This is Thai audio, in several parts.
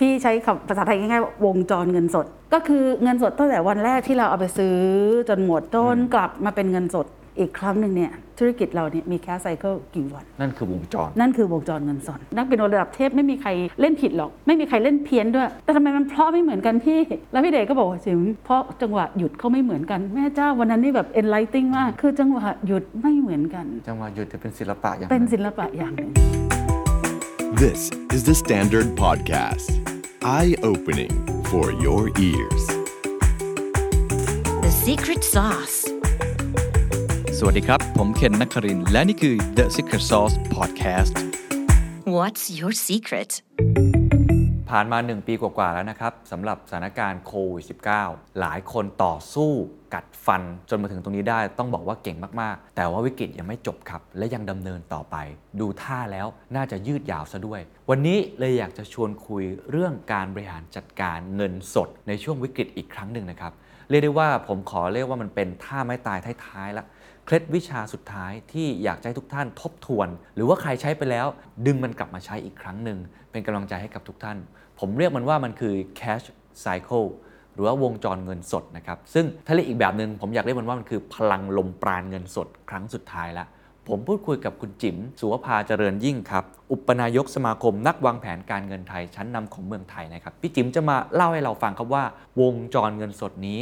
พี่ใช้คำภาษาไทยง่ายๆว่าวงจรเงินสด ก็คือเงินสดตั้งแต่วันแรกที่เราเอาไปซื้อจนหมดจนกลับมาเป็นเงินสดอีกครั้งหนึ่งเนี่ยธุรกิจเราเนี่ยมีแคสไซเคิลกี่วัน นั่นคือวงจร นั่นคือวงจรเงินสดนักเป็นโนระดับเทพไม่มีใครเล่นผิดหรอก ไม่มีใครเล่นเพี้ยนด้วย แต่ทำไมมันเพราะไม่เหมือนกันพี่ แล้วพี่เดชก็บอกว่าจิมเพราะจังหวะหยุดเขาไม่เหมือนกัน แม่เจ้าวันนั้นนี่แบบ enlightening มาก คือจังหวะหยุดไม่เหมือนกัน จังหวะหยุดจะเป็นศิลปะอย่างเป็นหนึ่งศิลปะอย่างหนึ่ง This is the Standard Podcast. Eye opening for your ears. The secret sauce. สวัสดีครับ ผมเคนนักครินทร์และนี่คือ The Secret Sauce Podcast What's your secret? ผ่านมา 1 ปีกว่าๆแล้วนะครับสำหรับสถานการณ์โควิด -19 หลายคนต่อสู้ กัดฟันจนมาถึงตรงนี้ได้ต้องบอกว่าเก่งมากๆ แต่ว่าวิกฤตยังไม่จบครับ และยังดำเนินต่อไป ดูท่าแล้วน่าจะยืดยาวซะด้วย วันนี้เลยอยากจะชวนคุยเรื่องการบริหารจัดการเงินสดในช่วงวิกฤตอีกครั้งหนึ่งนะครับเรียกได้ว่าผมขอเรียกว่ามันเป็นท่าไม้ตายท้ายๆละเคล็ดวิชาสุดท้ายที่อยากจะให้ทุกท่านทบทวน หรือว่าใครใช้ไปแล้ว ดึงมันกลับมาใช้อีกครั้งหนึ่งเป็นกำลังใจให้กับทุกท่าน ผมเรียกมันว่ามันคือ cash cycle รือว่าวงจรเงินสดนะครับซึ่งถ้าเรียกอีกแบบหนึ่งผมอยากเรียกมันว่ามันคือพลังลมปราณเงินสดครั้งสุดท้ายละผมพูดคุยกับคุณจิ๋มสุวภาเจริญยิ่งครับ อุปนายกสมาคมนักวางแผนการเงินไทยชั้นนำของเมืองไทยนะครับพี่จิ๋มจะมาเล่าให้เราฟังครับว่า วงจรเงินสดนี้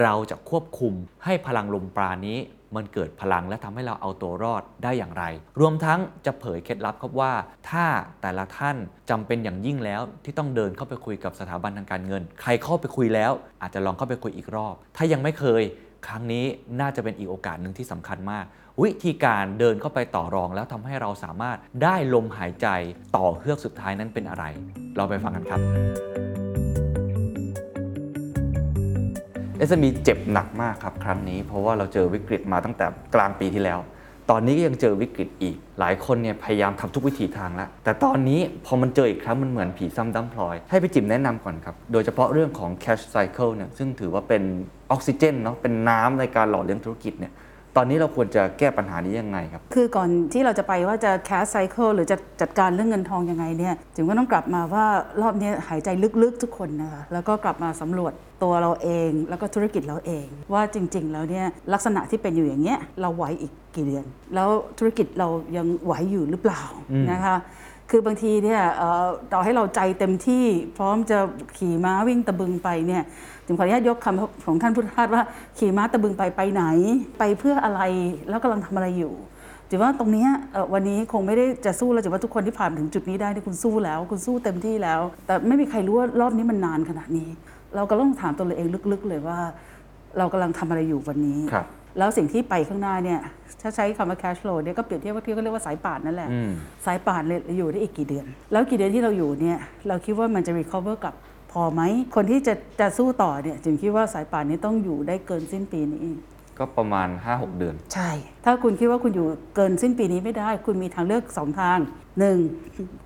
เราจะควบคุมให้พลังลมปราณนี้ มันเกิดพลังและทำให้เราเอาตัวรอดได้อย่างไร รวมทั้งจะเผยเคล็ดลับครับว่า ถ้าแต่ละท่านจำเป็นอย่างยิ่งแล้วที่ต้องเดินเข้าไปคุยกับสถาบันทางการเงิน ใครเข้าไปคุยแล้ว อาจจะลองเข้าไปคุยอีกรอบ ถ้ายังไม่เคย ครั้งนี้น่าจะเป็นอีกโอกาสหนึ่งที่สำคัญมาก วิธีการเดินเข้าไปต่อรองแล้วทำให้เราสามารถได้ลมหายใจต่อเฮือกสุดท้ายนั้นเป็นอะไร เราไปฟังกันครับ SME เจ็บหนักมากครับครั้งนี้ เพราะว่าเราเจอวิกฤตมาตั้งแต่กลางปีที่แล้ว ตอนนี้ก็ยังเจอวิกฤตอีก หลายคนเนี่ยพยายามทำทุกวิถีทางแล้ว แต่ตอนนี้พอมันเจออีกครั้งมันเหมือนผีซ้ำดำพลอย ให้พี่จิมแนะนำก่อนครับ โดยเฉพาะเรื่องของ cash cycle เนี่ยซึ่งถือว่าเป็นออกซิเจนเนาะเป็นน้ำในการหล่อเลี้ยงธุรกิจเนี่ย ตอนนี้เราควรจะแก้ปัญหานี้ยังไงครับ คือก่อนที่เราจะไปว่าจะ cash cycle หรือจะจัดการเรื่องเงินทองยังไงเนี่ยจึงก็ต้องกลับมาว่ารอบนี้หายใจลึกๆทุกคนนะคะแล้วก็กลับมาสำรวจตัวเราเอง แล้วก็ธุรกิจเราเอง ว่าจริงๆแล้วเนี่ยลักษณะที่เป็นอยู่อย่างเงี้ยเราไหวอีกกี่เดือน แล้วธุรกิจเรายังไหวอยู่หรือเปล่านะคะ คือบางทีเนี่ยต่อให้เราใจเต็มที่ พร้อมจะขี่ม้าวิ่งตะบึงไปเนี่ยจึงขออนุญาตยกคำของท่านพุทธทาสว่าขี่ม้าตะบึงไปไปไหน ไปเพื่ออะไรแล้วกำลังทำอะไรอยู่ถือว่าตรงนี้วันนี้คงไม่ได้จะสู้แล้วถือว่าทุกคนที่ผ่านถึงจุดนี้ได้ที่คุณสู้แล้ว คุณสู้เต็มที่แล้ว แต่ไม่มีใครรู้ว่ารอบนี้มันนานขนาดนี้ เราก็ต้องถามตัวเราเองลึกๆเลยว่า เรากำลังทำอะไรอยู่วันนี้ครับ แล้วสิ่งที่ไปข้างหน้าเนี่ยถ้าใช้คำว่า cash flow เนี่ยก็เปรียบเทียบว่าที่เขาเรียกว่าสายป่านนั่นแหละ อืม สายป่านเนี่ยอยู่ได้อีกกี่เดือน แล้วกี่เดือนที่เราอยู่เนี่ยเราคิดว่ามันจะ recover กลับพอไหม คนที่จะจะสู้ต่อเนี่ยจึงคิดว่าสายป่านนี้ต้องอยู่ได้เกินสิ้นปีนี้ ก็ประมาณ 5-6 เดือน ใช่ ถ้าคุณคิดว่าคุณอยู่เกินสิ้นปีนี้ไม่ได้ คุณมีทางเลือกสองทางหนึ่ง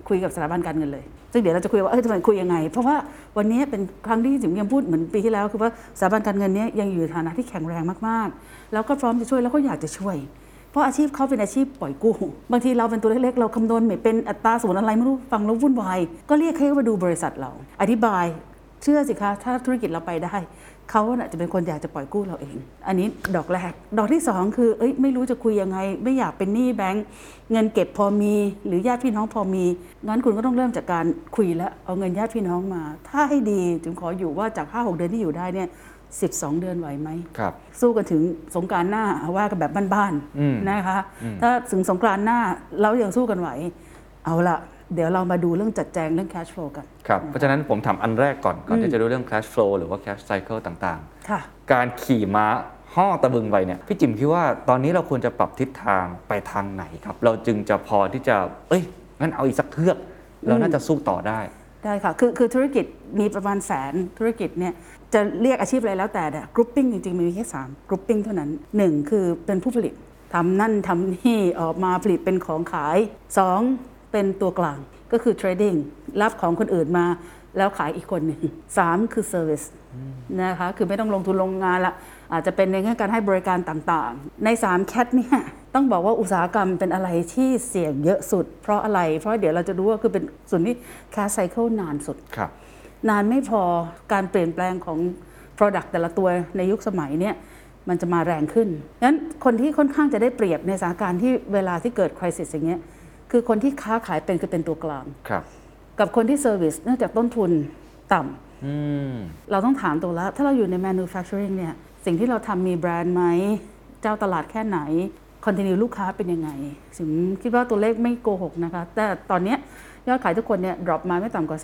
คุยกับสถาบันการเงินเลย ซึ่งเดี๋ยวเราจะคุยว่าเออจะคุยยังไง เพราะว่าวันนี้เป็นครั้งที่จิ๋มยังพูดเหมือนปีที่แล้ว คือว่าสถาบันการเงินนี้ยยังอยู่ในฐานะที่แข็งแรงมากๆ แล้วก็พร้อมจะช่วยแล้วก็อยากจะช่วย เพราะอาชีพเขาเป็นอาชีพปล่อยกู้บางทีเราเป็นตัวเล็กๆ เราคำนวณไม่เป็นอัตราส่วนอะไรไม่รู้ฟังแล้ววุ่นวายก็เรียกให้มาดูบริษัทเรา อธิบาย เชื่อสิคะถ้าธุรกิจเราไปได้เขาน่ะจะเป็นคนอยากจะปล่อยกู้เราเอง อันนี้ดอกแรก ดอกที่สองคือเอ้ยไม่รู้จะคุยยังไง ไม่อยากเป็นหนี้แบงก์เงินเก็บพอมี หรือญาติพี่น้องพอมีงั้นคุณก็ต้องเริ่มจากการคุยแล้วเอาเงินญาติพี่น้องมา ถ้าให้ดีจึงขออยู่ว่าจาก5-6เดือนที่อยู่ได้เนี่ย12 เดือนไหวไหมครับ สู้กันถึงสงกรารหน้าว่ากันแบบบ้านอืมๆนะคะ ถ้าถึงสงกรานต์หน้าเรายังสู้กันไหว เอาละเดี๋ยวเรามาดูเรื่องจัดแจงเรื่อง cash flow กัน ครับ เพราะฉะนั้นผมถามอันแรกก่อน ก่อนที่จะดูเรื่อง cash flow หรือว่า cash cycle ต่างค่ะ ๆ การขี่ม้าห่อตะบึงไปเนี่ย พี่จิมคิดว่าตอนนี้เราควรจะปรับทิศทางไปทางไหนครับ เราจึงจะพอที่จะ เอ้ย งั้นเอาอีกสักเฮือก เราน่าจะสู้ต่อได้ ได้ค่ะ คือคือธุรกิจมีประมาณแสนธุรกิจเนี่ยจะเรียกอาชีพอะไรแล้วแต่เนี่ย grouping จริงๆ มีแค่3 grouping เท่านั้น1คือเป็นผู้ผลิตทำนั่นทำนี่ออกมาผลิตเป็นของขาย2เป็นตัวกลาง ก็คือ trading รับของคนอื่นมาแล้วขายอีกคนหนึ่งสามคือเซอร์วิสนะคะคือไม่ต้องลงทุนลงงานละอาจจะเป็นในแง่การให้บริการต่างๆ ใน3แคทเนี่ยต้องบอกว่าอุตสาหกรรมเป็นอะไรที่เสี่ยงเยอะสุด เพราะอะไร เพราะเดี๋ยวเราจะดูว่าคือเป็นส่วนที่ cash cycle นานสุดครับนานไม่พอการเปลี่ยนแปลงของ Product แต่ละตัวในยุคสมัยเนี่ยมันจะมาแรงขึ้นงั้นคนที่ค่อนข้างจะได้เปรียบในสถานการณ์ที่เวลาที่เกิดคริสิสอย่างเงี้ย คือคนที่ค้าขายเป็นคือเป็นตัวกลางครับ กับคนที่ service เนื่องจากต้นทุนต่ำอืมเราต้องถามตัวแล้ว ถ้าเราอยู่ใน manufacturing เนี่ยสิ่งที่เราทำมีแบรนด์ไหม เจ้าตลาดแค่ไหน continue ลูกค้าเป็นยังไงจิมคิดว่าตัวเลขไม่โกหกนะคะ แต่ตอนเนี้ยยอดขายทุกคนเนี่ย drop มาไม่ต่ำกว่า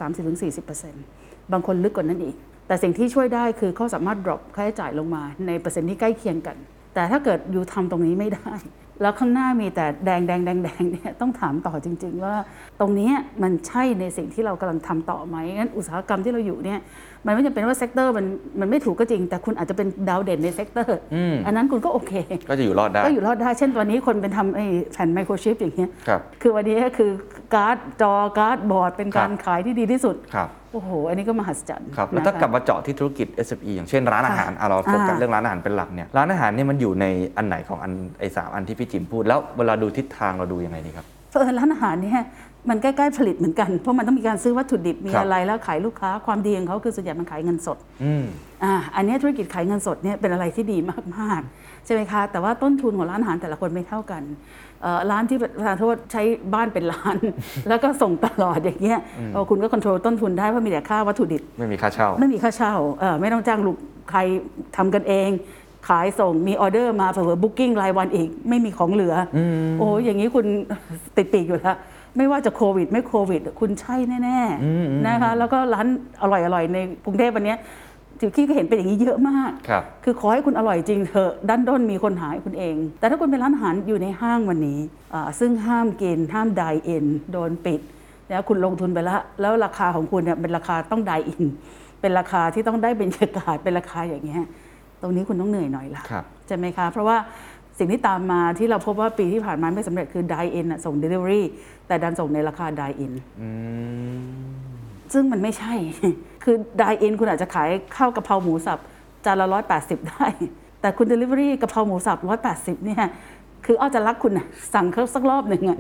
30-40%บางคนลึกกว่านั้นอีก แต่สิ่งที่ช่วยได้คือเขาสามารถ drop ค่าใช้จ่ายลงมาในเปอร์เซ็นต์ที่ใกล้เคียงกัน แต่ถ้าเกิดอยู่ทำตรงนี้ไม่ได้ แล้วข้างหน้ามีแต่แดงแดงแดงแดงเนี่ยต้องถามต่อจริง ๆ ว่าตรงเนี้ยมันใช่ในสิ่งที่เรากำลังทำต่อไหมงั้นอุตสาหกรรมที่เราอยู่เนี่ยมันไม่จำเป็นว่า sector มันมันไม่ถูกก็จริง แต่คุณอาจจะเป็นดาวเด่นใน sector อืมอันนั้นคุณก็โอเค ก็จะอยู่รอดได้ก็อยู่รอดได้เช่นวันนี้คนเป็นทำไอ้แผ่นไมโครชิปอย่างเงี้ยครับคือวันนี้ก็คือการ์ดจอการ์ดบอร์ดเป็นการครับขายที่ดีที่สุดครับ โอ้โห อันนี้ก็มหัศจรรย์ครับแล้วถ้านะคะกลับมาเจาะที่ธุรกิจ SME อย่างเช่นร้านอาหารอะเราโฟกัสอ่าเรื่องร้านอาหารเป็นหลักเนี่ยร้านอาหารเนี่ยมันอยู่ในอันไหนของอันไอ้สามอันที่พี่จิมพูด แล้วเวลาดูทิศทางเราดูยังไงดีครับเพราะเอิญร้านอาหารเนี่ย มันใกล้ๆผลิตเหมือนกัน เพราะมันต้องมีการซื้อวัตถุดิบมีครับอะไรแล้วขายลูกค้าความดีของเขาคือส่วนใหญ่มันขายเงินสดอืมอ่าอันนี้ธุรกิจขายเงินสดเนี่ยเป็นอะไรที่ดีมากๆใช่ไหมคะแต่ว่าต้นทุนของร้านอาหารแต่ละคนไม่เท่ากันเอ่อร้านที่ประธานโทษใช้บ้านเป็นร้าน แล้วก็ส่งตลอดอย่างเงี้ยเออคุณก็ควบคุมต้นทุนได้เพราะมีแต่ค่าวัตถุดิบไม่มีค่าเช่า ไม่มีค่าเช่าเอ่อไม่ต้องจ้างลูกใครทำกันเองขายส่งมีออเดอร์มาเผื่อ booking รายวันอีก ไม่มีของเหลืออโอ้อย่างนี้คุณติดปีกอยู่แล้ว ไม่ว่าจะโควิด ไม่โควิด คุณใช่แน่ๆนะคะ แล้วก็ร้านอร่อยๆในกรุงเทพวันเนี้ยจิ๋วกี้ก็เห็นเป็นอย่างนี้เยอะมากครับคือขอให้คุณอร่อยจริงเถอะดั้นด้นมีคนหาคุณเอง แต่ถ้าคุณเป็นร้านอาหารอยู่ในห้างวันนี้อ่าซึ่งห้ามกินห้าม dine in โดนปิดแล้วคุณลงทุนไปแล้ว แล้วราคาของคุณเนี่ยเป็นราคาต้อง dine in เป็นราคาที่ต้องได้บรรยากาศเป็นราคาอย่างเงี้ยตรงนี้คุณต้องเหนื่อยหน่อยละครับใช่ไหมคะ เพราะว่า สิ่งที่ตามมาที่เราพบว่าปีที่ผ่านมาไม่สำเร็จคือไดเอ็นส่ง Delivery แต่ดันส่งในราคาไดอินอืมซึ่งมันไม่ใช่ คือไดอินคุณอาจจะขายข้าวกะเพราหมูสับจานละร้อยแปดสิบได้ แต่คุณ Delivery กะเพราหมูสับร้อยแปดสิบเนี่ยคืออ้อจะรักคุณนะสั่งเขาสักรอบหนึ่งอะ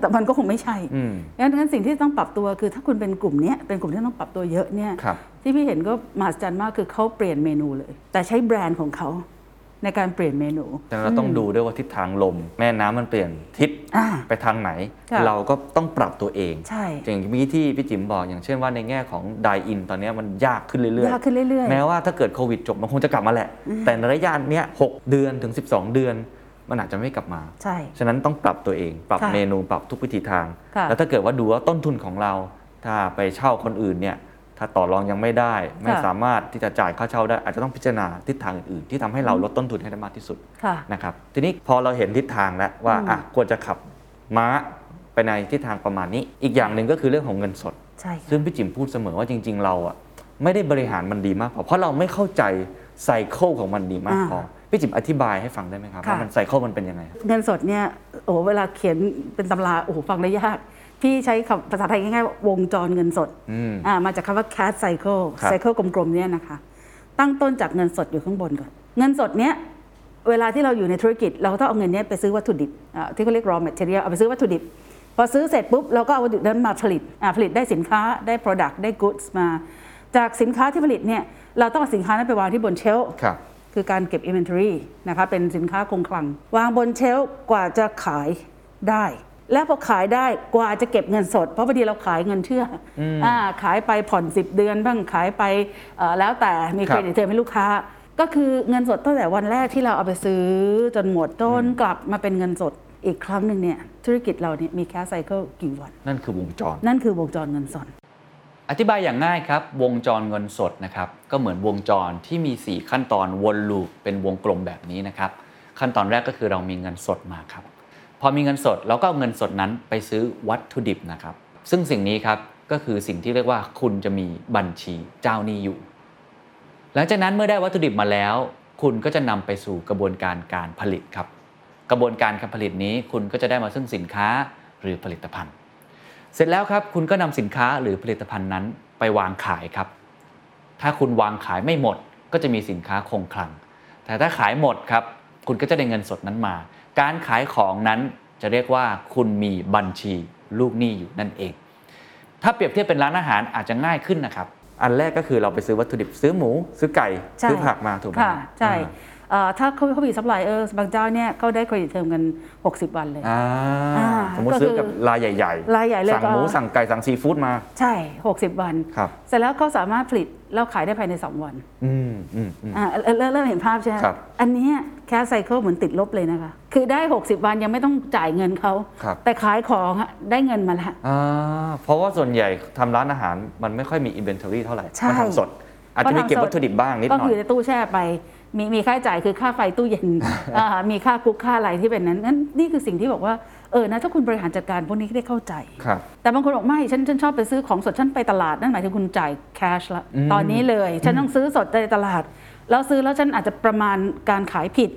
แต่มันก็คงไม่ใช่อืมงั้นงั้นสิ่งที่ต้องปรับตัวคือถ้าคุณเป็นกลุ่มเนี้ยเป็นกลุ่มที่ต้องปรับตัวเยอะเนี่ยครับที่พี่เห็นก็มหัศจรรย์มากคือเขาเปลี่ยนเมนูเลย แต่ใช้แบรนด์ของเขา ในการเปลี่ยนเมนูฉะนั้นเราต้องดูด้วยว่าทิศทางลม แม่น้ำมันเปลี่ยนทิศอ่า ไปทางไหน ค่ะ เราก็ต้องปรับตัวเองใช่อย่างเมื่อกี้ที่พี่จิ๋มบอกอย่างเช่นว่าในแง่ของไดอินตอนนี้มันยากขึ้นเรื่อยๆยากขึ้นเรื่อย ๆ แม้ว่าถ้าเกิดโควิดจบมันคงจะกลับมาแหละ แต่ในระยะเนี้ยหกเดือนถึง 12 เดือน มันอาจจะไม่กลับมา ใช่ ฉะนั้นต้องปรับตัวเอง ปรับค่ะเมนูปรับทุกวิธีทาง ค่ะแล้วถ้าเกิดว่าดูว่าต้นทุนของเรา ถ้าไปเช่าคนอื่นเนี่ย ถ้าต่อรองยังไม่ได้ ไม่สามารถที่จะจ่ายค่าเช่าได้ อาจจะต้องพิจารณาทิศทางอื่นๆที่ทำให้เราลดต้นทุนให้ได้มากที่สุดค่ะนะครับทีนี้พอเราเห็นทิศทางแล้วว่าอะควรจะขับม้าไปในทิศทางประมาณนี้ อีกอย่างหนึ่งก็คือเรื่องของเงินสดใช่ค่ะซึ่งพี่จิ๋มพูดเสมอว่าจริง ๆ เราอะไม่ได้บริหารมันดีมากพอเพราะเราไม่เข้าใจไซเคิลของมันดีมากพอพี่จิ๋มอธิบายให้ฟังได้ไหมครับค่ะว่ามันไซเคิลมันเป็นยังไง เงินสดเนี่ยโอ้โหเวลาเขียนเป็นตำราโอ้โหฟังได้ยาก พี่ใช้คำภาษาไทยง่ายๆว่าวงจรเงินสดอืม อ่ามาจากคำว่า cash cycle ครับ cycle กลมๆเนี่ยนะคะ ตั้งต้นจากเงินสดอยู่ข้างบนก่อน เงินสดเนี้ยเวลาที่เราอยู่ในธุรกิจ เราก็ต้องเอาเงินเนี้ยไปซื้อวัตถุดิบอ่าที่เขาเรียก raw material เอาไปซื้อวัตถุดิบ พอซื้อเสร็จปุ๊บเราก็เอาวัตถุดิบนั้นมาผลิตอ่าผลิตได้สินค้าได้ product ได้ goods มา จากสินค้าที่ผลิตเนี่ยเราต้องเอาสินค้านั้นไปวางที่บน shelf ครับ คือการเก็บ inventory นะคะเป็นสินค้าคงคลัง วางบน shelf กว่าจะขายได้ แล้วพอขายได้กว่าจะเก็บเงินสด เพราะบางทีเราขายเงินเชื่อ อ่าขายไปผ่อน 10 เดือนบ้างขายไปเอ่อแล้วแต่มีครับ credit term ให้ลูกค้า ก็คือเงินสดตั้งแต่วันแรกที่เราเอาไปซื้อจนหมดต้นกลับมาเป็นเงินสดอีกครั้งหนึ่งเนี่ยธุรกิจเราเนี่ยมีแค่ไซเคิลกี่วัน นั่นคือวงจร นั่นคือวงจรเงินสด อธิบายอย่างง่ายครับ วงจรเงินสดนะครับก็เหมือนวงจรที่มี 4 ขั้นตอนวนลูปเป็นวงกลมแบบนี้นะครับขั้นตอนแรกก็คือเรามีเงินสดมาครับ พอมีเงินสดเราก็เอาเงินสดนั้นไปซื้อวัตถุดิบนะครับ ซึ่งสิ่งนี้ครับก็คือสิ่งที่เรียกว่าคุณจะมีบัญชีเจ้าหนี้อยู่ หลังจากนั้นเมื่อได้วัตถุดิบมาแล้ว คุณก็จะนำไปสู่กระบวนการการผลิตครับ กระบวนการการผลิตนี้คุณก็จะได้มาซึ่งสินค้าหรือผลิตภัณฑ์ เสร็จแล้วครับคุณก็นำสินค้าหรือผลิตภัณฑ์นั้นไปวางขายครับ ถ้าคุณวางขายไม่หมด ก็จะมีสินค้าคงคลัง แต่ถ้าขายหมดครับคุณก็จะได้เงินสดนั้นมา การขายของนั้นจะเรียกว่าคุณมีบัญชีลูกหนี้อยู่นั่นเอง ถ้าเปรียบเทียบเป็นร้านอาหารอาจจะง่ายขึ้นนะครับ อันแรกก็คือเราไปซื้อวัตถุดิบซื้อหมู ซื้อไก่ใช่ซื้อผักมาถูกไหมค่ะใช่อ่าเอ่อถ้าเขาเขามีซัพพลายเออร์บางเจ้าเนี่ยเขาได้ credit term กัน 60 วันเลยอ่าอ่าสมมติก็คือซื้อกับรายใหญ่รายใหญ่เลยสั่งก็หมูสั่งไก่สั่งซีฟู้ดมา ใช่ 60 วันครับเสร็จแล้วเขาสามารถผลิตแล้วขายได้ภายใน 2 วัน อืมอืมอืมอ่าเริ่มเริ่มเริ่มเห็นภาพใช่ไหมครับอันเนี้ ย cash cycle เหมือนติดลบเลยนะคะ คือได้ 60 วันยังไม่ต้องจ่ายเงินเขา ครับ แต่ขายของอะได้เงินมาแล้ว อ่าเพราะว่าส่วนใหญ่ทำร้านอาหารมันไม่ค่อยมีอินเวนทอรี่เท่าไหร่ ใช่ มัทำสด อาจจะมีเก็บวัตถุดิบบ้างนิดหก็น่อคืย อในตู้แช่ไป มีมีค่าใช้จ่ายคือค่าไฟตู้เย็น อ่ามีค่าคุกค่าอะไรที่เป็นนั้นนั้นนี่คือสิ่งที่บอกว่าเออนะถ้าคุณบริหารจัดการพวกนี้ได้เข้าใจ ครับ แต่บางคนบอกไม่ฉันฉันชอบไปซื้อของสดฉันไปตลาดนั่นหมายถึงคุณจ่ายแคชละตอนนี้เลย ฉันต้องซื้อสดในตลาด แล้วซื้อแล้วฉันอาจจะประมาณการขายผิด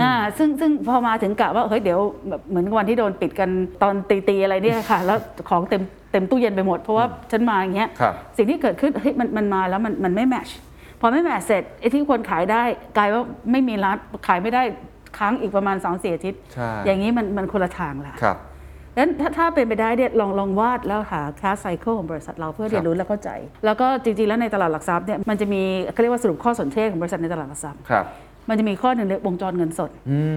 อ่าซึ่งซึ่งพอมาถึงกะว่าเฮ้ยเดี๋ยวแบบเหมือนวันที่โดนปิดกันตอนตีตีๆอะไรเนี่ยค่ะ แล้วของเต็มเต็มตู้เย็นไปหมด เพราะว่าฉันมาอย่างเงี้ยครับสิ่งที่เกิดขึ้นเฮ้ยมันมันมาแล้วมันมันไม่แมชพอไม่แมชเสร็จไอ้ที่ควรขายได้กลายว่าไม่มีร้านขายไม่ได้ค้างอีกประมาณ2องสี่อาทิตย์ใช่อย่างนี้มันมันคนละทางละครับดัง นั้นถ้าถ้าเป็นไปได้เนี่ยลองลองวาดแล้วหาคลาสไซเคิลของบริษัทเราเพื่อเรียนรู้และเข้าใจ แล้วก็จริงๆแล้วในตลาดหลักทรัพย์เนี่ยมันจะมีเขาเรียกว่าสรุปข้อสนเทศของบริษัทในตลาดหลักทรัพย์ครับมันจะมีข้อหนึ่งเรียกวงจรเงินสด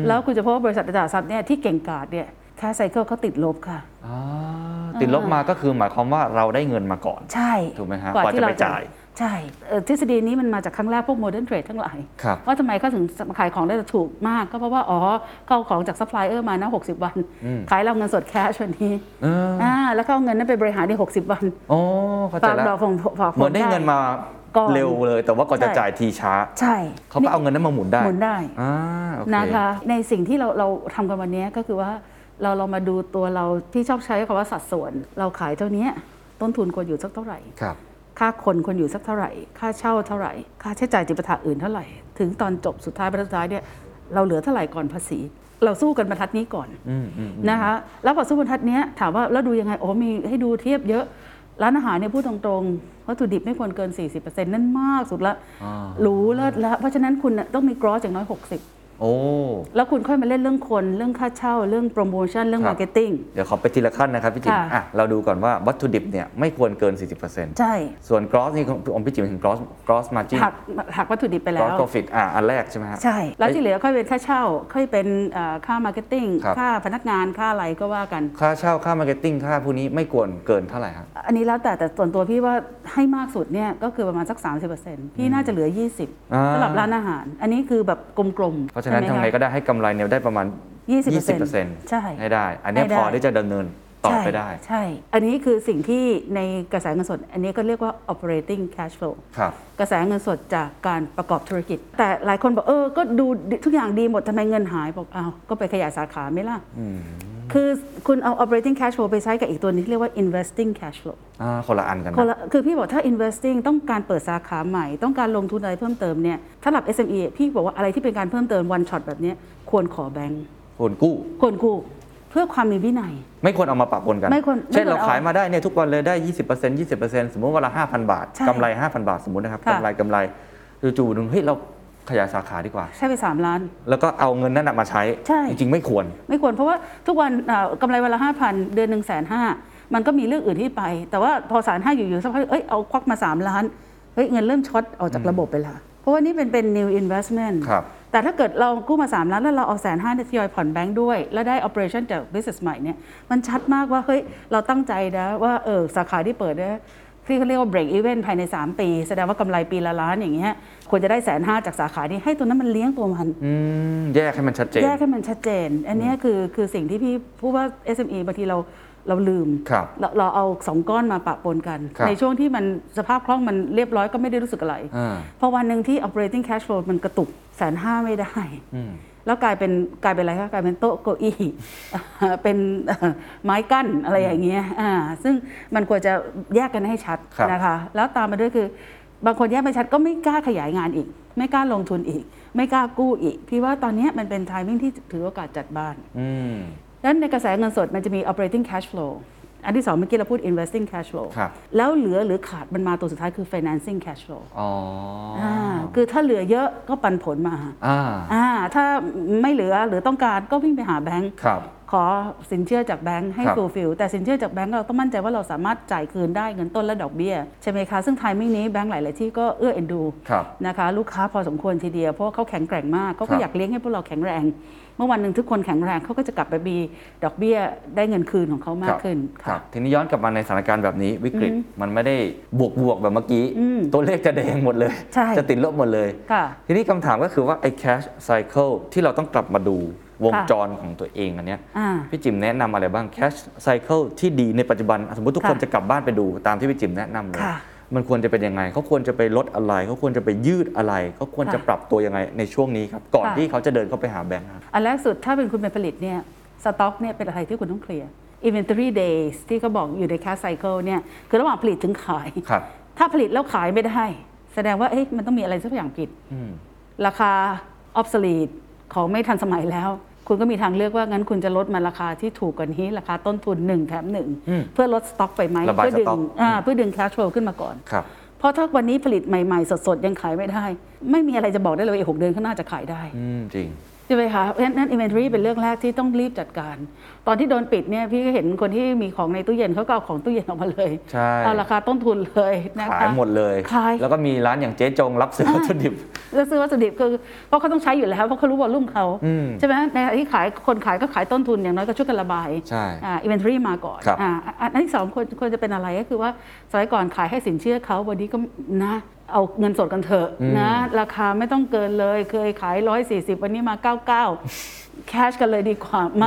แล้วคุณจะพบว่าบริษัทในตลาดหลักทรัพย์เนี่ยที่เก่งกาจเนี่ย cash cycle เขาติดลบค่ะอ่าติดลบมาก็คือหมายความว่าเราได้เงินมาก่อน ใช่ถูกไหมฮะกว่ากว่าที่จะเราไปจ่าย ใช่เอ่อทฤษฎีนี้มันมาจากครั้งแรกพวก modern trade ทั้งหลายครับว่าทำไมเขาถึงขายของได้ถูกมาก ก็เพราะว่า อ๋อเขาเอาของจากซัพพลายเออร์มานะ60 วัน ขายเราเงินสด cash วันนี้เอออ่าแล้วก็เอาเงินนั้นไปบริหารได้60 วันโอ้เข้าใจฝากแล้วดอกของฝากเหมือนได้เงินมาก่อนเร็วเลย แต่ว่าก่อนจะใช่จ่ายทีช้า ใช่ เขาก็เอาเงินนั้นมาหมุนได้หมุนได้อ่าโอเคนะคะในสิ่งที่เราเราทำกันวันนี้ก็คือว่าเราเรามาดูตัวเราที่ชอบใช้คำว่าสัดส่วน เราขายเท่านี้ต้นทุนควรอยู่สักเท่าไหร่ ครับค่าคนควรอยู่สักเท่าไหร่ ค่าเช่าเท่าไหร่ ค่าใช้จ่ายจิปาถะอื่นเท่าไหร่ ถึงตอนจบสุดท้ายบรรทัดสุดท้ายเนี่ยเราเหลือเท่าไหร่ก่อนภาษี เราสู้กันบรรทัดนี้ก่อนอืมอืมนะคะแล้วพอสู้บรรทัดเนี้ยถามว่าแล้วดูยังไงโอ้มีให้ดูเทียบเยอะร้านอาหารเนี่ยพูดตรงๆวัตถุดิบไม่ควรเกิน 40%นั่นมากสุดละอ่าหรูเลิศแล้วเพราะฉะนั้นคุณน่ะต้องมี gross อย่างน้อย 60 โอ้แล้วคุณค่อยมาเล่นเรื่องคนเรื่องค่าเช่าเรื่องโปรโมชั่นเรื่องครับมาร์เก็ตติ้งเดี๋ยวขอไปทีละขั้นนะครับพี่จิมค่ะอะเราดูก่อนว่าวัตถุดิบเนี่ยไม่ควรเกิน 40%ใช่ ส่วน gross นี่ของของพี่จิมถึง gross gross margin หักหักวัตถุดิบไปแล้ gross ว profit อะอันแรกใช่ไหมฮะใช่ แล้วที่เอ้ยเหลือค่อยเป็นค่าเช่าค่อยเป็นเอ่อค่า marketing ครับค่าพนักงานค่าอะไรก็ว่ากันค่าเช่าค่า marketing ค่าพวกนี้ไม่ควรเกินเท่าไหร่ครับอันนี้แล้วแต่แต่ส่วนตัวพี่ว่าให้มากสุดเนี่ยก็คือประมาณสัก 30%พี่น่าจะเหลืออ่า20สำหรับร้านอาหาร อันนี้คือแบบกลมๆเพราะฉะนั้นใช่ทำหมไงคก็ได้ให้กำไรเนี่ยได้ประมาณ 20% 20%ใช่ ให้ได้ อันเนี้ยให้ได้ พอที่จะดำเนินต่อไปได้ ใช่ใช่ อันนี้คือสิ่งที่ในกระแสเงินสด อันนี้ก็เรียกว่า operating cash flow ครับ กระแสเงินสดจากการประกอบธุรกิจ แต่หลายคนบอกเออ ก็ดูทุกอย่างดีหมดทำไมเงินหายบอกอ้าวก็ไปขยายสาขาไหม่ล่ะ คือคุณเอา operating cash flow ไปใช้กับอีกตัวนี้ที่เรียกว่า investing cash flow อ่าคนละอันกันคนนะละคือพี่บอกถ้า investing ต้องการเปิดสาขาใหม่ ต้องการลงทุนอะไรเพิ่มเติมเนี่ยถ้าหลับ SME พี่บอกว่าอะไรที่เป็นการเพิ่มเติม one shot แบบเนี้ยควรขอแบงก์ควรกู้ควรกู้เพื่อความมีวินัย ไม่ควรเอามาปะปนกันไม่ควรเช่นไม่ควรเราเอาขายมาได้เนี่ยทุกวันเลยได้ 20% 20%สมมติวันละ5,000 บาทใช่กำไร 5,000 บาทสมมตินะครับค่ะกำไรกำไรจู่ๆหนึ่งเฮ้ยเรา ขยายสาขาดีกว่า ใช้ไป 3 ล้าน แล้วก็เอาเงินนั้นนะมาใช้ ใช่ จริงๆไม่ควร ไม่ควรเพราะว่าทุกวันเอ่อกำไรวันละห้าพันเดือนหนึ่งแสนห้ามันก็มีเรื่องอื่นที่ไป แต่ว่าพอสารห้าอยู่ๆสักพักเอ้ยเอาควักมา 3 ล้านเฮ้ยเงินเริ่มช็อตออกจากระบบไปละเพราะว่านี่เป็นเป็น new investment ครับ แต่ถ้าเกิดเรากู้มา 3 ล้าน แล้วเราเอาแสนห้าทยอยผ่อนแบงค์ด้วย แล้วได้ operation จาก business ใหม่เนี่ยมันชัดมากว่าเฮ้ยเราตั้งใจนะว่าเออสาขาที่เปิดนะ ที่เขาเรียกว่า break even ภายใน 3 ปี แสดงว่ากำไรปีละล้านอย่างเงี้ยควรจะได้แสนห้าจากสาขานี้ให้ตัวนั้นมันเลี้ยงตัวมันอืมแยกให้มันชัดเจน แยกให้มันชัดเจน อันเนี้ยคือคือสิ่งที่พี่พูดว่า SME บางทีเราเราลืมครับเราเราเอาสองก้อนมาปะปนกันครับในช่วงที่มันสภาพคล่องมันเรียบร้อยก็ไม่ได้รู้สึกอะไรอ่าพอวันหนึ่งที่ operating cash flow มันกระตุกแสนห้าไม่ได้อืม แล้วกลายเป็นกลายเป็นอะไรคะกลายเป็นโต๊ะเก้าอี้เป็นเอ่อไม้กั้นอะไรอย่างเงี้ยอ่าซึ่งมันควรจะแยกกันให้ชัดครับนะคะ แล้วตามมาด้วยคือบางคนแยกไม่ชัดก็ไม่กล้าขยายงานอีก ไม่กล้าลงทุนอีก ไม่กล้ากู้อีก พี่ว่าตอนเนี้ยมันเป็น timing ที่ถือโอกาสจัดบ้านอืมดังนั้นในกระแสเงินสดมันจะมี operating cash flow อันที่สองเมื่อกี้เราพูด investing cash flow ครับแล้วเหลือหรือขาดมันมาตัวสุดท้ายคือ financing cash flow อ๋อออ่าคือถ้าเหลือเยอะก็ปันผลมาอ่าอ่าถ้าไม่เหลือหรือต้องการก็วิ่งไปหาแบงก์ครับ ขอสินเชื่อจากแบงก์ให้ครับ fulfill แต่สินเชื่อจากแบงก์เราต้องมั่นใจว่าเราสามารถจ่ายคืนได้เงินต้นและดอกเบี้ยใช่ไหมคะซึ่ง timing นี้แบงก์หลาย ๆ ที่ก็เอื้อเอ็นดู ครับ นะคะลูกค้าพอสมควรทีเดียวเพราะว่าเขาแข็งแกร่งมากเขาก็ครับอยากเลี้ยงให้พวกเราแข็งแรง เมื่อวันหนึ่งทุกคนแข็งแรงเขาก็จะกลับไปมีดอกเบี้ยได้เงินคืนของเขามากขึ้นค่ะ ครับทีนี้ย้อนกลับมาในสถานการณ์แบบนี้วิกฤตมันไม่ได้บวกบวกๆแบบเมื่อกี้ อืมตัวเลขจะแดงหมดเลย ใช่ จะติดลบหมดเลย ค่ะ ทีนี้คำถามก็คือว่าไอ้ cash cycle ที่เราต้องกลับมาดู วงค่ะจรของตัวเองอันเนี้ยอ่าพี่จิมแนะนำอะไรบ้าง cash cycle ที่ดีในปัจจุบัน สมมติทุกคนค่ะจะกลับบ้านไปดูตามที่พี่จิมแนะนำเลยค่ะมันควรจะเป็นยังไง เขาควรจะไปลดอะไร เขาควรจะไปยืดอะไร เขาควรจะค่ะปรับตัวยังไงในช่วงนี้ครับ ก่อนค่ะที่เขาจะเดินเข้าไปหาแบงค์ครับอันแรกสุดถ้าเป็นคุณเป็นผลิตเนี่ยสต็อกเนี่ยเป็นอะไรที่คุณต้องเคลียร์ inventory days ที่เขาบอกอยู่ใน cash cycle เนี่ยคือระหว่างผลิตถึงขายครับถ้าผลิตแล้วขายไม่ได้ แสดงว่าเอ๊ะมันต้องมีอะไรสักอย่างผิดอืมราคา obsolete ของไม่ทันสมัยแล้ว คุณก็มีทางเลือกว่างั้นคุณจะลดมาราคาที่ถูกกว่านี้ราคาต้นทุน 1 แถมอืม1เพื่อลดสต็อกไปไหมระบายเพื่ดึสต็อกอ่าเพื่อดึง cash flow ขึ้นมาก่อนครับเพราะถ้าวันนี้ผลิตใหม่ ๆ สดๆ ยังขายไม่ได้ ไม่มีอะไรจะบอกได้เลยว่าอีกหกเดือนข้างหน้าจะขายได้อืมจริง ใช่ไหมคะเพราะฉะนั้น inventory เป็นเรื่องแรกที่ต้องรีบจัดการ ตอนที่โดนปิดเนี่ยพี่ก็เห็นคนที่มีของในตู้เย็นเขาก็เอาของตู้เย็นออกมาเลยใช่เอาราคาต้นทุนเลยนะคะขายหมดเลยขายแล้วก็มีร้านอย่างเจ๊จงรับซื้อวัตถุดิบแล้วซื้อวัตถุดิบคือเพราะเขาต้องใช้อยู่แล้วเพราะเขารู้วอลลุ่มเขาอืมใช่ไหมในขณะที่ขายคนขายก็ขายต้นทุนอย่างน้อยก็ช่วยกันระบายใช่อ่า inventory มาก่อนครับอ่าอันอันที่สองควรควรจะเป็นอะไรก็คือว่าสมัยก่อนขายให้สินเชื่อเขาวันนี้ก็นะ เอาเงินสดกันเถอะนะ ราคาไม่ต้องเกินเลย เคยขาย 140 วันนี้มา 99 แคชกันเลยดีกว่าไหม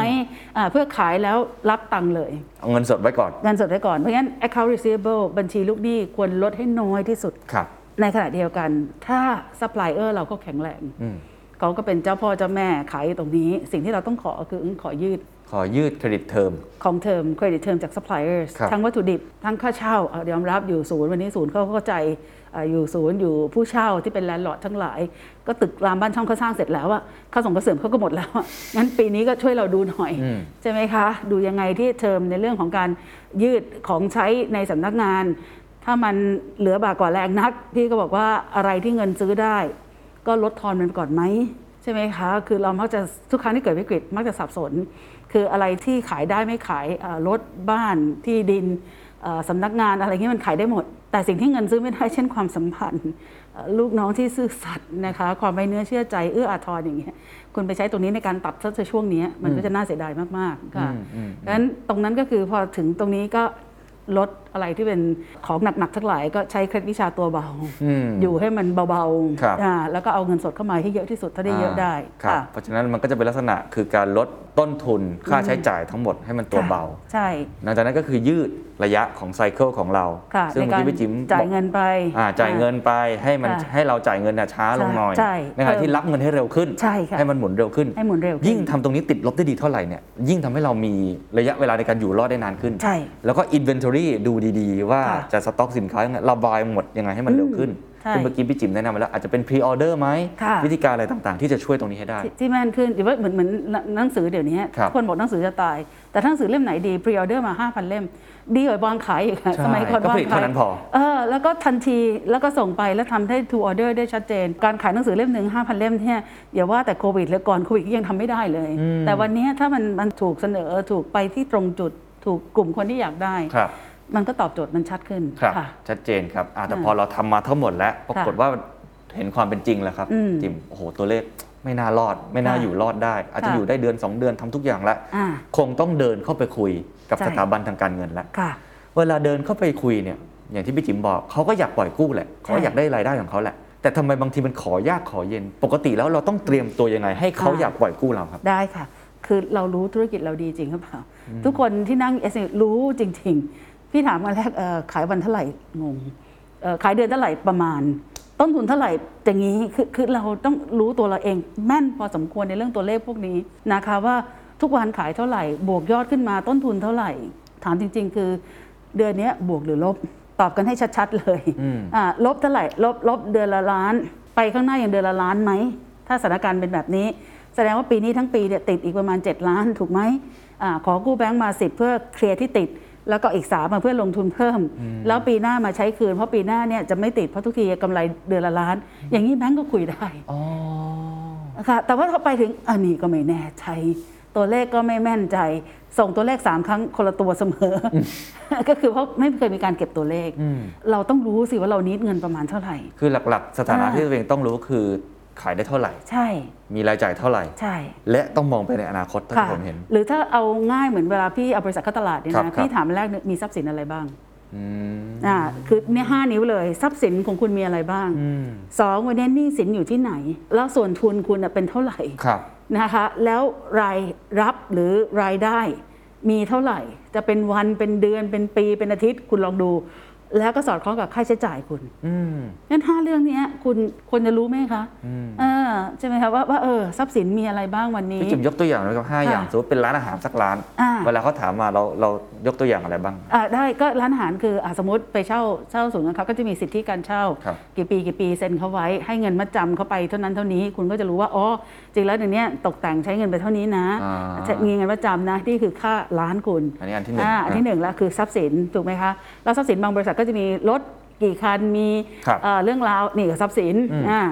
อ่าเพื่อขายแล้วรับตังค์เลย เอาเงินสดไว้ก่อน เงินสดไว้ก่อน เพราะงั้น account receivable บัญชีลูกหนี้ควรลดให้น้อยที่สุดครับในขณะเดียวกัน ถ้าซัพพลายเออร์เราก็แข็งแรงอืมเขาก็เป็นเจ้าพ่อเจ้าแม่ขายอยู่ตรงนี้ สิ่งที่เราต้องขอคือขอยืด ขอยืด credit termขอ term credit term จากซัพพลายเออร์ครับทั้งวัตถุดิบ ทั้งค่าเช่าเอายอมรับอยู่ศูนย์วันนี้ศูนย์เขาเข้าใจเอ่ออยู่ศูนย์อยู่ผู้เช่าที่เป็น landlord ทั้งหลาย ก็ตึกรามบ้านช่องเขาสร้างเสร็จแล้วอะค่าส่งกระเสริมเขาก็หมดแล้วอะงั้นปีนี้ก็ช่วยเราดูหน่อยอืมใช่ไหมคะ ดูยังไงที่เทอมในเรื่องของการยืดของใช้ในสำนักงาน ถ้ามันเหลือบากกว่าแรงนัก พี่ก็บอกว่าอะไรที่เงินซื้อได้ ก็ลดทอนมันไปก่อนไหมใช่ไหมคะ คือเรามักจะทุกครั้งที่เกิดวิกฤตมักจะสับสน คืออะไรที่ขายได้ไม่ขายอ่ารถบ้านที่ดินเอ่อสำนักงานอะไรเงี้ยมันขายได้หมด แต่สิ่งที่เงินซื้อไม่ได้เช่นความสัมพันธ์เอ่อลูกน้องที่ซื่อสัตย์นะคะ ความไว้เนื้อเชื่อใจเอื้ออาทรอย่างเงี้ยคุณไปใช้ตรงนี้ในการตัดซะในช่วงเนี้ยมันก็จะน่าเสียดายมากๆค่ะอืมอืมดังนั้นตรงนั้นก็คือพอถึงตรงนี้ก็ ลดอะไรที่เป็นของหนักๆทั้งหลายก็ใช้เคล็ดวิชาตัวเบา อืม อยู่ให้มันเบาครับ ๆอ่าแล้วก็เอาเงินสดเข้ามาให้เยอะที่สุดถ้าได้เยอะได้ครับค่ะ เพราะฉะนั้นมันก็จะเป็นลักษณะคือการลดต้นทุนค่าใช้จ่ายทั้งหมดให้มันตัวเบา ใช่หลังจากนั้นก็คือยืดระยะของไซเคิลของเรา ค่ะซึ่งในเมื่อการกี้พี่จิ๋มจ่ายบอกเงินไป อ่าจ่ายเงินไปให้มันค่ะให้เราจ่ายเงินน่ะช้าลงหน่อยใช่ในขณะที่รับเงินให้เร็วขึ้น ใช่ค่ะ ให้มันหมุนเร็วขึ้น ให้หมุนเร็วขึ้น ยิ่งทำตรงนี้ติดลบได้ดีเท่าไหร่เนี่ยยิ่งทำให้เรามีระยะเวลาในการอยู่รอดได้นานขึ้น ใช่ แล้วก็ inventory ดูดีๆ ว่าค่ะจะสต็อกสินค้ายังไงระบายหมดยังไงให้มันเร็วขึ้นใช่ซึ่งเมื่อกี้พี่จิ๋มแนะนำไปแล้วอาจจะเป็น pre order ไหมค่ะ วิธีการอะไรต่างๆ ที่จะช่วยตรงนี้ให้ได้ ที่ที่แม่นขึ้นหรือว่าเหมือนเหมือนหนังสือเดี๋ยวนี้ครับทุกคนบอกหนังสือจะตาย แต่ถ้าหนังสือเล่มไหนดีพรีออเดอร์มา 5,000 เล่ม ดีกว่าวางขายอีกค่ะใช่สมัยก่อนก็วางผลิตขาเท่ายนั้นพอ เออแล้วก็ทันทีแล้วก็ส่งไปแล้วทำได้ to order ได้ชัดเจน การขายหนังสือเล่มหนึ่ง5,000 เล่มเนี่ยอย่าว่าแต่โควิดเลยก่อนโควิดก็ยังทำไม่ได้เลย แต่วันนี้ถ้ามันมันถูกเสนอถูกไปที่ตรงจุด ถูกกลุ่มคนที่อยากได้ ครับ มันก็ตอบโจทย์มันชัดขึ้นครับ ค่ะ ชัดเจนครับอะแต่ค่ะพอเราทำมาทั้งหมดแล้วปรากฏว่าเห็นความเป็นจริงแล้วครับอืมจิมโอ้โหตัวเลขไม่น่ารอด ไม่น่าค่ะอยู่รอดได้ อาจจะค่ะ อยู่ได้เดือน 2 เดือนทำทุกอย่างแล้ว อ่า คงต้องเดินเข้าไปคุยกับใช่ สถาบันทางการเงินแล้ว ค่ะ เวลาเดินเข้าไปคุยเนี่ยอย่างที่พี่จิมบอกเขาก็อยากปล่อยกู้แหละเขาก็อยากได้รายได้ของเขาแหละ แต่ทำไมบางทีมันขอยากขอเย็น ปกติแล้วเราต้องเตรียมตัวยังไง ให้เขาอ่าอยากปล่อยกู้เราครับ ได้ค่ะ คือเรารู้ธุรกิจเราดีจริงหรือเปล่า ทุกคนที่นั่งเอสรู้จริง ๆ พี่ถามมาแรกเอ่อขายวันเท่าไหร่งงเอ่อขายเดือนเท่าไหร่ประมาณ ต้นทุนเท่าไหร่อย่างนี้คือคือเราต้องรู้ตัวเราเองแม่นพอสมควรในเรื่องตัวเลขพวกนี้นะคะว่าทุกวันขายเท่าไหร่ บวกยอดขึ้นมาต้นทุนเท่าไหร่ ถามจริง ๆ คือเดือนเนี้ยบวกหรือลบตอบกันให้ชัด ๆ เลยอืมอ่าลบเท่าไหร่ลบลบเดือนละล้าน ไปข้างหน้าอย่างเดือนละล้านไหม ถ้าสถานการณ์เป็นแบบนี้ แสดงว่าปีนี้ทั้งปีเนี่ยติดอีกประมาณ 7 ล้านถูกไหมอาขอกู้แบงก์มา 10 เพื่อเคลียร์ที่ติด แล้วก็อีกสามมาเพื่อลงทุนเพิ่ม แล้วปีหน้ามาใช้คืน เพราะปีหน้าเนี่ยจะไม่ติดเพราะทุกทีกำไรเดือนละล้าน อย่างนี้แบงก์ก็คุยได้อ๋อนะคะแต่ว่าพอไปถึงอันนี้ก็ไม่แน่ใจตัวเลขก็ไม่แม่นใจ ส่งตัวเลข3ครั้งคนละตัวเสมออก็คือเพราะไม่เคยมีการเก็บตัวเลข เราต้องรู้สิว่าเรานิดเงินประมาณเท่าไหร่ คือหลักๆ สถานะอ่าที่ตัวเองต้องรู้คือ ขายได้เท่าไหร่ ใช่ มีรายจ่ายเท่าไหร่ ใช่ และต้องมองไปในอนาคตถ้าค่ะที่ผมเห็น หรือถ้าเอาง่ายเหมือนเวลาพี่เอาบริษัทเข้าตลาดเนี่ยครับนะครับพี่ถามแรกเนี่ยมีทรัพย์สินอะไรบ้างอืมอ่าคือเนี่ยห้านิ้วเลย ทรัพย์สินของคุณมีอะไรบ้างอืมสองวันนี้หนี้สินอยู่ที่ไหน แล้วส่วนทุนคุณน่ะเป็นเท่าไหร่ครับนะคะ แล้วรายรับหรือรายได้มีเท่าไหร่ จะเป็นวันเป็นเดือนเป็นปีเป็นอาทิตย์คุณลองดู แล้วก็สอดคล้องกับค่าใช้จ่ายคุณอืมงั้นห้าเรื่องเนี้ยคุณควรจะรู้ไหมคะเออใช่ไหมคะว่าว่าเออทรัพย์สินมีอะไรบ้างวันนี้พี่จิมยกตัวอย่างเลยครับห้าค่ะอย่างสมมติเป็นร้านอาหารสักร้านอ่าเวลาเขาถามมาเราเรายกตัวอย่างอะไรบ้างอ่าได้ก็ร้านอาหารคืออะสมมติไปเช่าเช่าศูนย์การค้าก็จะมีสิทธิการเช่าครับกี่ปีกี่ปีเซ็นเขาไว้ให้เงินมัดจำเขาไปเท่านั้นเท่านี้คุณก็จะรู้ว่าอ๋อจ ริงแล้วเดี๋ยวนี้ตกแต่งใช้เงินไปเท่านี้นะอ่าใช้มีเงินมัดจำนะที่คือค่าร้านคุณอันนี้อันที่หนึ่งอ่าอันที่หนึ่งแล้วคือทรัพย์สินถูกไหมคะแล้วทรัพย์สินบางบริษัทก็จะมีรถกี่คันมีครับเอ่อเรื่องราวนี่กับทรัพย์สินอืม อ่า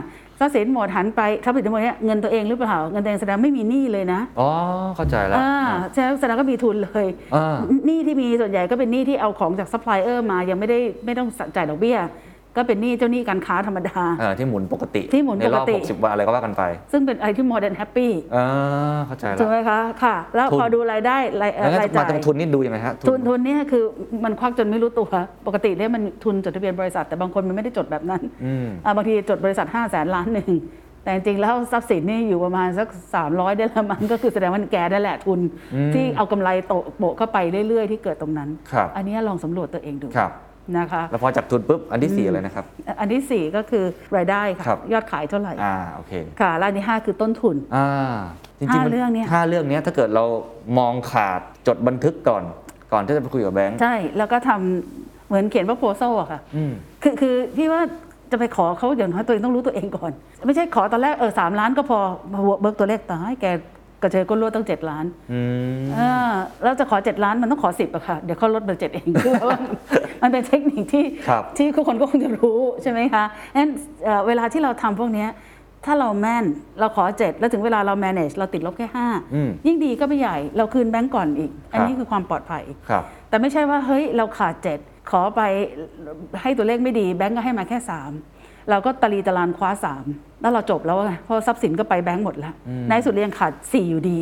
ทรัพย์สินหมดหันไปทรัพย์สินทั้งหมดเนี้ยเงินตัวเองหรือเปล่าเงินตัวเองแสดงไม่มีหนี้เลยนะอ๋อเข้าใจแล้วอ่าใช่แสดงก็มีทุนเลย อ่า หนี้ที่มีส่วนใหญ่ก็เป็นหนี้ที่เอาของจากซัพพลายเออร์มายังไม่ได้ไม่ต้องจ่ายดอกเบี้ย ก็เป็นหนี้เจ้าหนี้การค้าธรรมดา เออที่หมุนปกติที่หมุนในรอบปกติ60 วันอะไรก็ว่ากันไปซึ่งเป็นอะไรที่ more than happy อ่าเข้าใจแล้ว ถูกไหมคะค่ะ แล้วทุน พอดูรายได้รายเอ่อแล้วรายมาจ่าย ตรงทุนนี่ดูยังไงฮะ ทุนทุนเนี่ยคือมันควักจนไม่รู้ตัว ปกติเนี่ยมันทุนจดทะเบียนบริษัท แต่บางคนมันไม่ได้จดแบบนั้นอืม อ่าบางทีจดบริษัทห้าแสนล้านหนึ่ง แต่จริงๆแล้วทรัพย์สินนี่อยู่ประมาณสัก 300 ได้ละมันก็คือแสดงว่าแกนั่นแหละทุน ที่เอากำไรโตะโปะเข้าไปเรื่อยๆ ที่เกิดตรงนั้น ครับ อันนี้ลองสำรวจตัวเองดู ครับ นะคะแล้วพอจับทุนปุ๊บอันที่สี่อะไรนะครับ อันที่ 4 ก็คือรายได้ครัค่ะบยอดขายเท่าไหร่อ่าโอเคค่ะแล้วอันที่ 5 คือต้นทุนอ่าจริงๆห้ามันเรื่องเนี่ยห้าเรื่องเนี้ยถ้าเกิดเรามองขาดจดบันทึกก่อน ก่อนที่จะไปคุยกับแบงค์ใช่แล้วก็ทำเหมือนเขียน proposal อะค่ะอืมคือคือพี่ว่าจะไปขอเขาอย่างน้อยตัวเองต้องรู้ตัวเองก่อน ไม่ใช่ขอตอนแรกเออสามล้านก็พอมาเบิกตัวเลขตายแก กระเจอก้นรั่วตั้งเจ็ดล้านอืมเออแล้วจะขอเจ็ดล้านมันต้องขอสิบอะค่ะ เดี๋ยวเขาลดเบอร์เจ็ดเองคือว่ามันเป็นเทคนิคที่ครับที่ทุกคนก็คงจะรู้ใช่ไหมคะงั้นเอ่อเวลาที่เราทำพวกเนี้ยถ้าเราแม่นเราขอเจ็ดแล้วถึงเวลาเรา manage เราติดลบแค่ห้าอืมยิ่งดีก็ไม่ใหญ่เราคืนแบงก์ก่อนอีก อันนี้ครับคือความปลอดภัยครับแต่ไม่ใช่ว่าเฮ้ยเราขาดเจ็ดขอไปให้ตัวเลขไม่ดีแบงก์ก็ให้มาแค่สามเราก็ตะลีตะลานคว้าสาม แล้วเราจบแล้วไงเพราะทรัพย์สินก็ไปแบงก์หมดแล้ว ในที่สุดเรียงขาดสี่อยู่ดี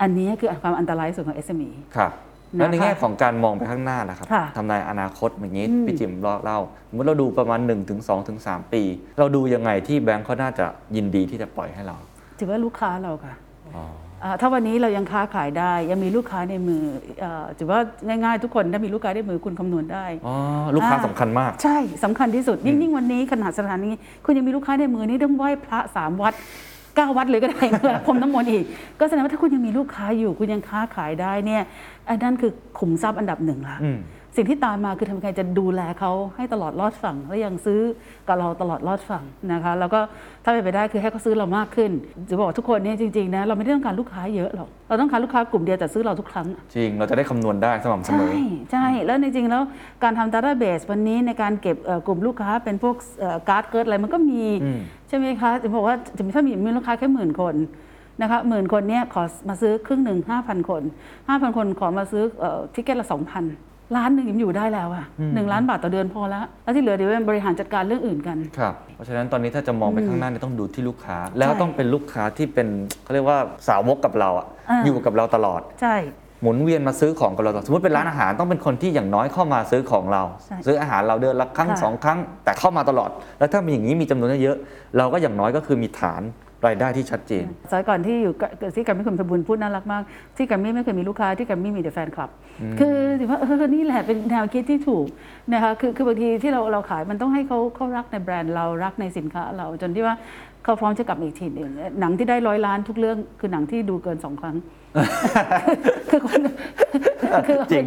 อันนี้คือความอันตรายที่สุดของ SME ครับแล้วในนะคะแง่ของการมองไปข้างหน้านะครับค่ะทำนายอนาคตอย่างนี้พี่จิมเล่าเล่าสมมติเราดูประมาณ 1-2-3ถึง2ถึง3ปี เราดูยังไงที่แบงค์เขาน่าจะยินดีที่จะปล่อยให้เรา ถือว่าลูกค้าเราค่ะอ๋ออ่า ถ้าวันนี้เรายังค้าขายได้ยังมีลูกค้าในมือเอ่อถือว่าง่ายๆทุกคนถ้ามีลูกค้าในมือคุณคำนวณได้อ๋อลูกค้าอ่าสำคัญมาก ใช่สำคัญที่สุดยิ่งยิ่งวันนี้ขนาดสถานีคุณยังมีลูกค้าในมือนี่ต้องไหว้พระสามวัดเก้าวัดเลยก็ได้เพื่อพรมน้ำมนต์อีก ก็แสดงว่าถ้าคุณยังมีลูกค้าอยู่ คุณยังค้าขายได้เนี่ยอันนั้นคือขุมทรัพย์อันดับหนึ่งละอืม สิ่งที่ตามมาคือทำยังไงจะดูแลเขาให้ตลอดรอดฝั่งและยังซื้อกับเราตลอดรอดฝั่งนะคะ แล้วก็ถ้าเป็นไปได้คือให้เขาซื้อเรามากขึ้นจะบอกว่าทุกคนเนี่ยจริงๆนะเราไม่ได้ต้องการลูกค้าเยอะหรอกเราต้องการลูกค้ากลุ่มเดียวแต่ซื้อเราทุกครั้ง จริงเราจะได้คำนวณได้สม่ำเสมอใช่ใช่แล้วจริงๆแล้วการทำ database วันนี้ในการเก็บเอ่อกลุ่มลูกค้าเป็นพวกการ์ดเกิร์ดอะไรมันก็มีอืมใช่ไหมคะจะบอกว่าจะมีถ้ามีมีลูกค้าแค่หมื่นคนนะคะหมื่นคนเนี้ยขอมาซื้อครึ่งหนึ่งห้าพันคนห้าพันคนขอมาซื้อ ticket ละสองพัน ล้านหนึ่งยังอยู่ได้แล้วอะหนึ่งล้านบาทต่อเดือนพอแล้ว แล้วที่เหลือเดี๋ยวบริหารจัดการเรื่องอื่นกัน ครับ เพราะฉะนั้นตอนนี้ถ้าจะมองไปข้างหน้าเนี่ยต้องดูที่ลูกค้า แล้วใช่ต้องเป็นลูกค้าที่เป็นเขาเรียกว่าสาวกกับเราอะอ่า อยู่กับเราตลอด ใช่ หมุนเวียนมาซื้อของกับเราตลอดสมมติเป็นร้านอาหารต้องเป็นคนที่อย่างน้อยเข้ามาซื้อของเรา ใช่ซื้ออาหารเราเดือนละครั้งค่ะ สองครั้ง แต่เข้ามาตลอด แล้วถ้ามีอย่างนี้มีจำนวนเยอะๆเราก็อย่างน้อยก็คือมีฐาน รายได้ที่ชัดเจน สมัยก่อนที่อยู่กับที่แกัมมี่คุณสมบูรณ์พูดน่ารักมาก ที่แกัมมี่ไม่เคยมีลูกค้าที่แกัมมี่มีแต่แฟนคลับ คือถือว่าเออนี่แหละเป็นแนวคิดที่ถูกนะคะคือคือบางทีที่เราเราขายมันต้องให้เขาเขารักในแบรนด์เรารักในสินค้าเราจนที่ว่าเขาพร้อมจะกลับมาอีกทีหนึ่งหนังที่ได้ร้อยล้านทุกเรื่องคือหนังที่ดูเกินสองครั้ง คือคนคือจริง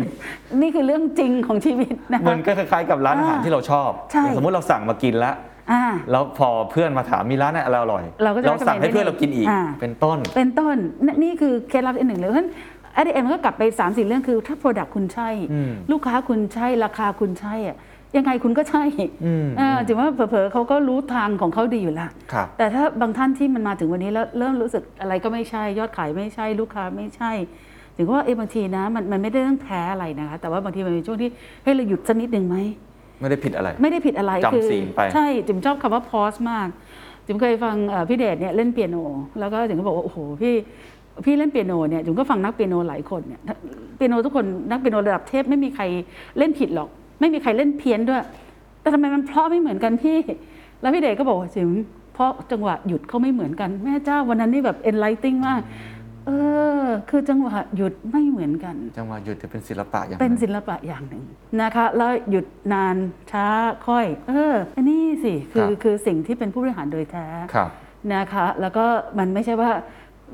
นี่คือเรื่องจริงของชีวิตนะมันก็คล้ายๆกับร้านอาหารอ่าที่เราชอบใช่อย่างสมมติเราสั่งมากินแล้ว อ่า แล้วพอเพื่อนมาถามมีร้านอะไรอร่อยเราก็จะสั่งให้ recommend เพื่อนเรากินอีก อ่า เป็นต้น เป็นต้นนนี่คือเคล็ดลับอันหนึ่งเลยเพราะฉะนั้น at the end มันก็กลับไป3ามสี่เรื่องคือถ้า Product คุณใช่ อืมลูกค้าคุณใช่ราคาคุณใช่อะยังไงคุณก็ใช่อืม เออถือว่าเผลอๆเขาก็รู้ทางของเขาดีอยู่ละ ครับ แต่ถ้าบางท่านที่มันมาถึงวันนี้แล้วเริ่มรู้สึกอะไรก็ไม่ใช่ยอดขายไม่ใช่ลูกค้าไม่ใช่ ถึงว่าเออบางทีนะมันมันไม่ได้ต้องแพ้อะไรนะคะ แต่ว่าบางทีมันมีช่วงที่ให้เราหยุดสักนิดหนึ่งไหม ไม่ได้ผิดอะไร ไม่ได้ผิดอะไรจำคืศีลไป ใช่จิมชอบคำว่า pause มาก จิมเคยฟังเอ่อพี่เดชเนี่ยเล่นเปียโน แล้วก็จิมก็บอกว่าโอ้โหพี่พี่เล่นเปียโนเนี่ยจิมก็ฟังนักเปียโนหลายคนเนี่ยเปียโนทุกคนนักเปียโนระดับเทพไม่มีใครเล่นผิดหรอก ไม่มีใครเล่นเพี้ยนด้วย แต่ทำไมมันเพราะไม่เหมือนกันพี่ แล้วพี่เดชก็บอกว่าจิมเพราะจังหวะหยุดเขาไม่เหมือนกัน แม่เจ้าวันนั้นนี่แบบ enlightening มาก เออ คือจังหวะหยุดไม่เหมือนกัน จังหวะหยุดจะเป็นศิลปะอย่างหเป็นนึ่งศิลปะอย่างหนึ่งนะคะ แล้วหยุดนานช้าค่อย เออ อันนี้สิคือคือสิ่งที่เป็นผู้บริหารโดยแท้ครับนะคะ แล้วก็มันไม่ใช่ว่า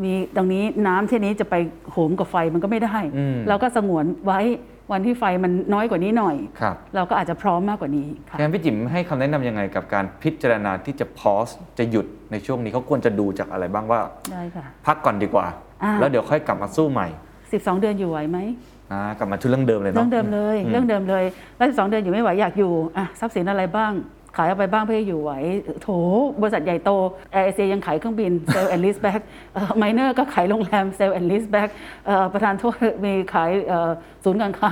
มีตรงนี้น้ำที่นี้จะไปโหมกับไฟมันก็ไม่ได้อืมเราก็สงวนไว้วันที่ไฟมันน้อยกว่านี้หน่อยครับเราก็อาจจะพร้อมมากกว่านี้ค่ะงั้นพี่จิ๋มให้คำแนะนำยังไงกับการพิจารณาที่จะพอสจะหยุดในช่วงนี้เขาควรจะดูจากอะไรบ้างว่าได้ค่ะพักก่อนดีกว่าอ่า แล้วเดี๋ยวค่อยกลับมาสู้ใหม่ 12 เดือนอยู่ไหวไหมอ่ากลับมาที่เรื่องเดิมเลยเนาะเรื่องเดิมเลยอืมเรื่องเดิมเลยแล้ว12 เดือนอยู่ไม่ไหวอยากอยู่อะทรัพย์สินอะไรบ้าง ขายเอาไปบ้างเพื่อให้อยู่ไหวโถบริษัทใหญ่โตแอร์เอเชียยังขายเครื่องบิน sale and leaseback ไมเนอร์ก็ขายโรงแรม sale and leaseback ประทานโทษมีขายเอ่อศูนย์การค้า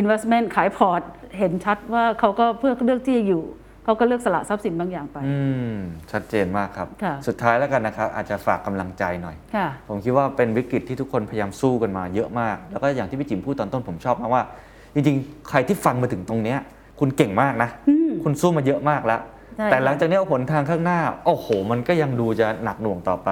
investment ขายพอร์ต เห็นชัดว่าเขาก็เพื่อเลือกที่อยู่ เขาก็เลือกสละทรัพย์สินบางอย่างไป อืมชัดเจนมากครับ ค่ะ สุดท้ายแล้วกันนะครับ อาจจะฝากกำลังใจหน่อย ค่ะ ผมคิดว่าเป็นวิกฤตที่ทุกคนพยายามสู้กันมาเยอะมาก แล้วก็อย่างที่พี่จิ๋มพูดตอนต้นผมชอบมากว่า จริงๆ ใครที่ฟังมาถึงตรงเนี้ย คุณเก่งมากนะคุณสู้มาเยอะมากแล้ว ใช่ แต่หลังจากนี้เอาผลทางข้างหน้า โอ้โห มันก็ยังดูจะหนักหน่วงต่อไป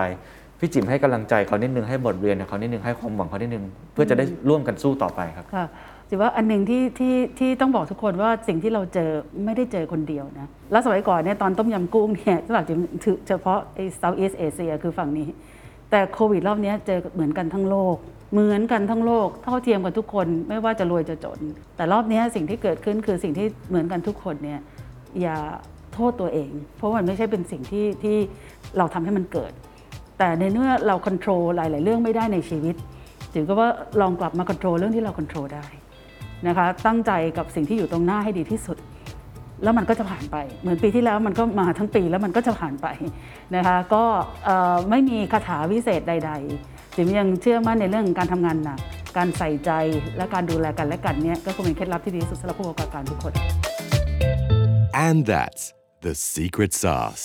พี่จิ๋มให้กำลังใจเขานิดนึงให้บทเรียนกับเขานิดนึงให้ความหวังเขานิดนึงเพื่อจะได้ร่วมกันสู้ต่อไปครับ ค่ะ ถือว่าอันหนึ่งที่ที่ที่ต้องบอกทุกคนว่าสิ่งที่เราเจอไม่ได้เจอคนเดียวนะ แล้วสมัยก่อนเนี่ยตอนต้มยำกุ้งเนี่ยสำหรับถือเฉพาะไอ้ Southeast Asia คือฝั่งนี้ แต่โควิดรอบนี้เจอเหมือนกันทั้งโลก เหมือนกันทั้งโลก เท่าเทียมกันทุกคนไม่ว่าจะรวยจะจน แต่รอบนี้สิ่งที่เกิดขึ้นคือสิ่งที่เหมือนกันทุกคนเนี่ยอย่าโทษตัวเอง เพราะมันไม่ใช่เป็นสิ่งที่ที่เราทำให้มันเกิด แต่ในเมื่อเราควบคุมหลาย ๆ เรื่องไม่ได้ในชีวิตถือก็ว่าลองกลับมาควบคุมเรื่องที่เราควบคุมได้ นะคะตั้งใจกับสิ่งที่อยู่ตรงหน้าให้ดีที่สุด แล้วมันก็จะผ่านไป เหมือนปีที่แล้วมันก็มาทั้งปีแล้วมันก็จะผ่านไปนะคะก็ไม่มีคาถาวิเศษใด ๆ จิมยังเชื่อมั่นในเรื่องการทำงานหนักการใส่ใจและการดูแลกันและกันเนี่ยก็คงเป็นเคล็ดลับที่ดีที่สุดสำหรับผู้ประกอบการทุกคน And that's the secret sauce.